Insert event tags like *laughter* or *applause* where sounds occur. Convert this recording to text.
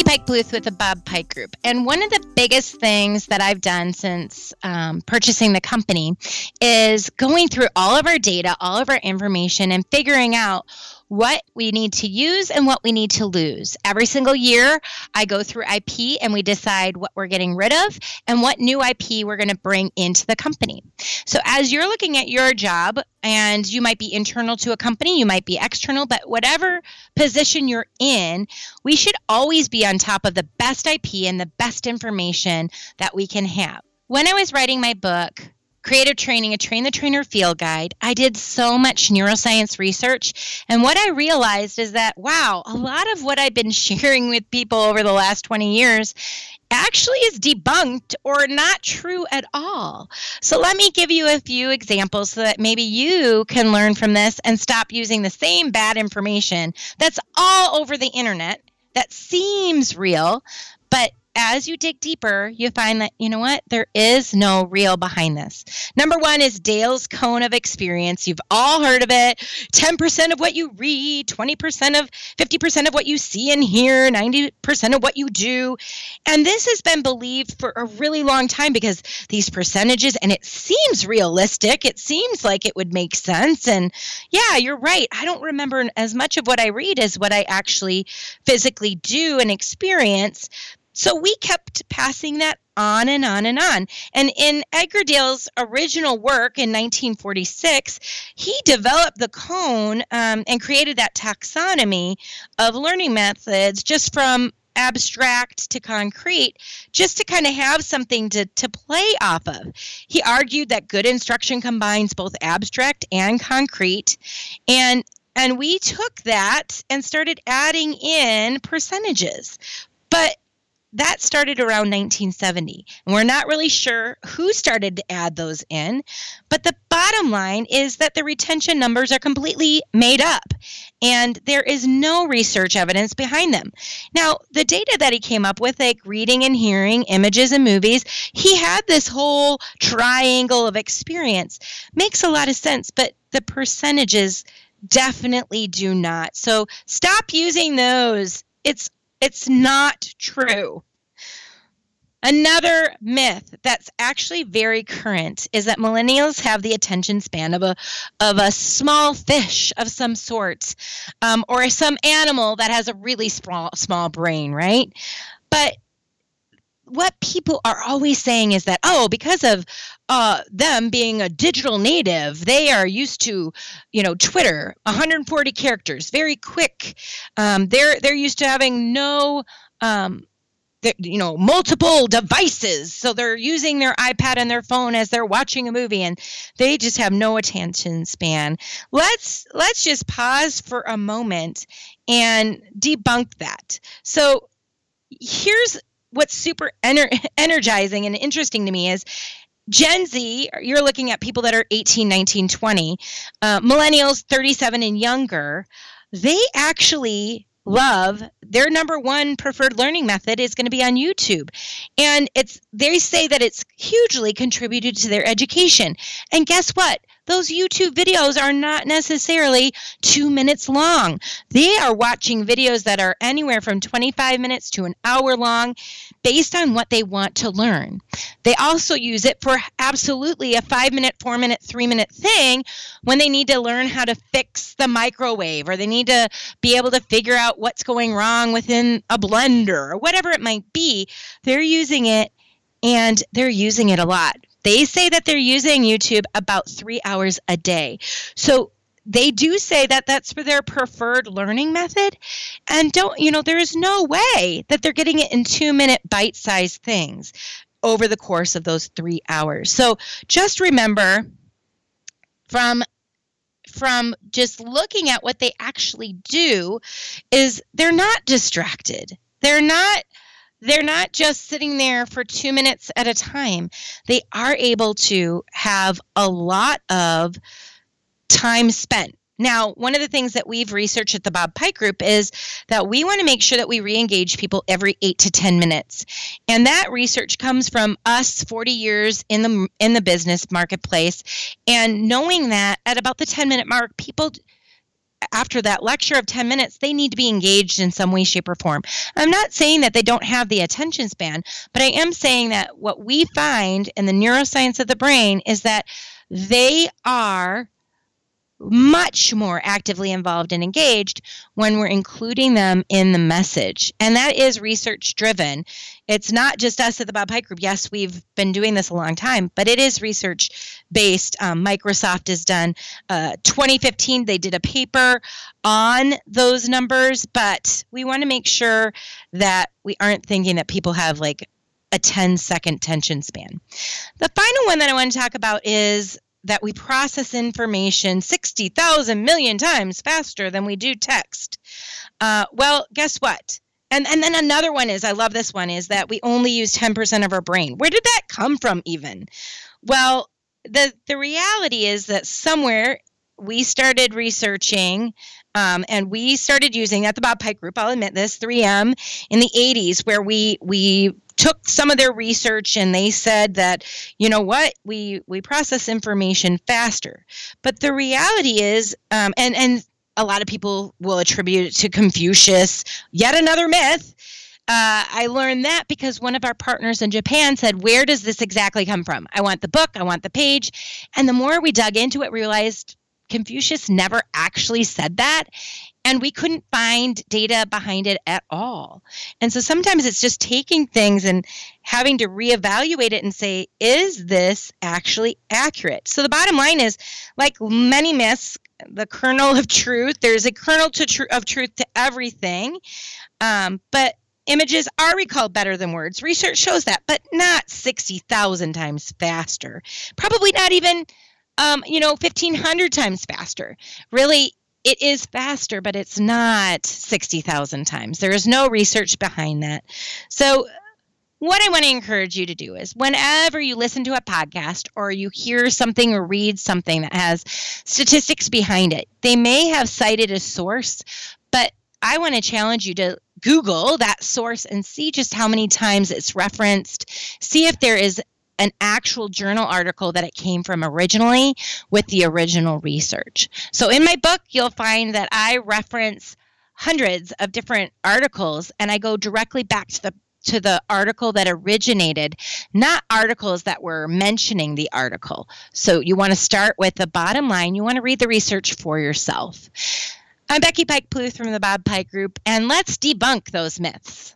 Pike Pluth with the Bob Pike Group. And one of the biggest things that I've done since um, purchasing the company is going through all of our data, all of our information, and figuring out what we need to use and what we need to lose. Every single year, I go through IP and we decide what we're getting rid of and what new IP we're going to bring into the company. So, as you're looking at your job, and you might be internal to a company, you might be external, but whatever position you're in, we should always be on top of the best IP and the best information that we can have. When I was writing my book, creative training, a train the trainer field guide, I did so much neuroscience research. And what I realized is that, wow, a lot of what I've been *laughs* sharing with people over the last 20 years actually is debunked or not true at all. So let me give you a few examples so that maybe you can learn from this and stop using the same bad information that's all over the internet that seems real, but as you dig deeper, you find that, you know what, there is no real behind this. Number one is Dale's cone of experience. You've all heard of it 10% of what you read, 20% of 50% of what you see and hear, 90% of what you do. And this has been believed for a really long time because these percentages, and it seems realistic, it seems like it would make sense. And yeah, you're right. I don't remember as much of what I read as what I actually physically do and experience so we kept passing that on and on and on. And in Edgar Dale's original work in 1946, he developed the cone um, and created that taxonomy of learning methods just from abstract to concrete just to kind of have something to, to play off of. He argued that good instruction combines both abstract and concrete. And and we took that and started adding in percentages. But that started around 1970. And we're not really sure who started to add those in, but the bottom line is that the retention numbers are completely made up and there is no research evidence behind them. Now, the data that he came up with, like reading and hearing, images and movies, he had this whole triangle of experience. Makes a lot of sense, but the percentages definitely do not. So stop using those. It's it's not true. Another myth that's actually very current is that millennials have the attention span of a of a small fish of some sort, um, or some animal that has a really small small brain, right? But what people are always saying is that oh because of uh, them being a digital native they are used to you know twitter 140 characters very quick. Um, they're they're used to having no um, you know multiple devices. So they're using their ipad and their phone as they're watching a movie and they just have no attention span. Let's let's just pause for a moment and debunk that. So here's what's super ener- *laughs* energizing and interesting to me is Gen Z, you're looking at people that are 18, 19, 20, uh, millennials 37 and younger, they actually love their number one preferred learning method is going to be on YouTube. And it's they say that it's hugely contributed to their education. And guess what? Those YouTube videos are not necessarily two minutes long. They are watching videos that are anywhere from 25 minutes to an hour long based on what they want to learn. They also use it for absolutely a five minute, four minute, three minute thing when they need to learn how to fix the microwave or they need to be able to figure out what's going wrong within a blender or whatever it might be. They're using it and they're using it a lot. They say that they're using YouTube about three hours a day. So they do say that that's for their preferred learning method. And don't, you know, there is no way that they're getting it in two minute bite sized things over the course of those three hours. So just remember from from just looking at what they actually do is they're not distracted. They're not they're not just sitting there for two minutes at a time. They are able to have a lot of time spent. Now, one of the things that we've researched at the Bob Pike Group is that we want to make sure that we re engage people every eight to 10 minutes. And that research comes from us 40 years in the, in the business marketplace and knowing that at about the 10 minute mark, people after that lecture of 10 minutes, they need to be engaged in some way, shape, or form. I'm not saying that they don't have the attention span, but I am saying that what we find in the neuroscience of the brain is that they are much more actively involved and engaged when we're including them in the message. And that is research driven. It's not just us at the Bob Pike Group. Yes, we've been doing this a long time, but it is research based. Um, Microsoft has done uh, 2015, they did a paper on those numbers, but we want to make sure that we aren't thinking that people have like a 10 second tension span. The final one that I want to talk about is that we process information 60,000 million times faster than we do text. Uh, well, guess what? And, and then another one is, I love this one, is that we only use 10% of our brain. Where did that come from, even? Well, the, the reality is that somewhere we started researching um, and we started using at the Bob Pike Group. I'll admit this 3M in the 80s, where we we took some of their research and they said that you know what we we process information faster but the reality is um, and and a lot of people will attribute it to confucius yet another myth uh, I learned that because one of our partners in Japan said, Where does this exactly come from? I want the book, I want the page. And the more we dug into it, we realized Confucius never actually said that and we couldn't find data behind it at all. And so sometimes it's just taking things and having to reevaluate it and say, is this actually accurate? So the bottom line is like many myths, the kernel of truth, there's a kernel tr- of truth to everything. Um, but images are recalled better than words. Research shows that, but not 60,000 times faster. Probably not even um, you know, 1500 times faster. Really, it is faster, but it's not 60,000 times. There is no research behind that. So, what I want to encourage you to do is whenever you listen to a podcast or you hear something or read something that has statistics behind it, they may have cited a source, but I want to challenge you to Google that source and see just how many times it's referenced. See if there is an actual journal article that it came from originally with the original research. So in my book, you'll find that I reference hundreds of different articles and I go directly back to the to the article that originated, not articles that were mentioning the article. So you want to start with the bottom line. You want to read the research for yourself. I'm Becky Pike Pluth from the Bob Pike Group, and let's debunk those myths.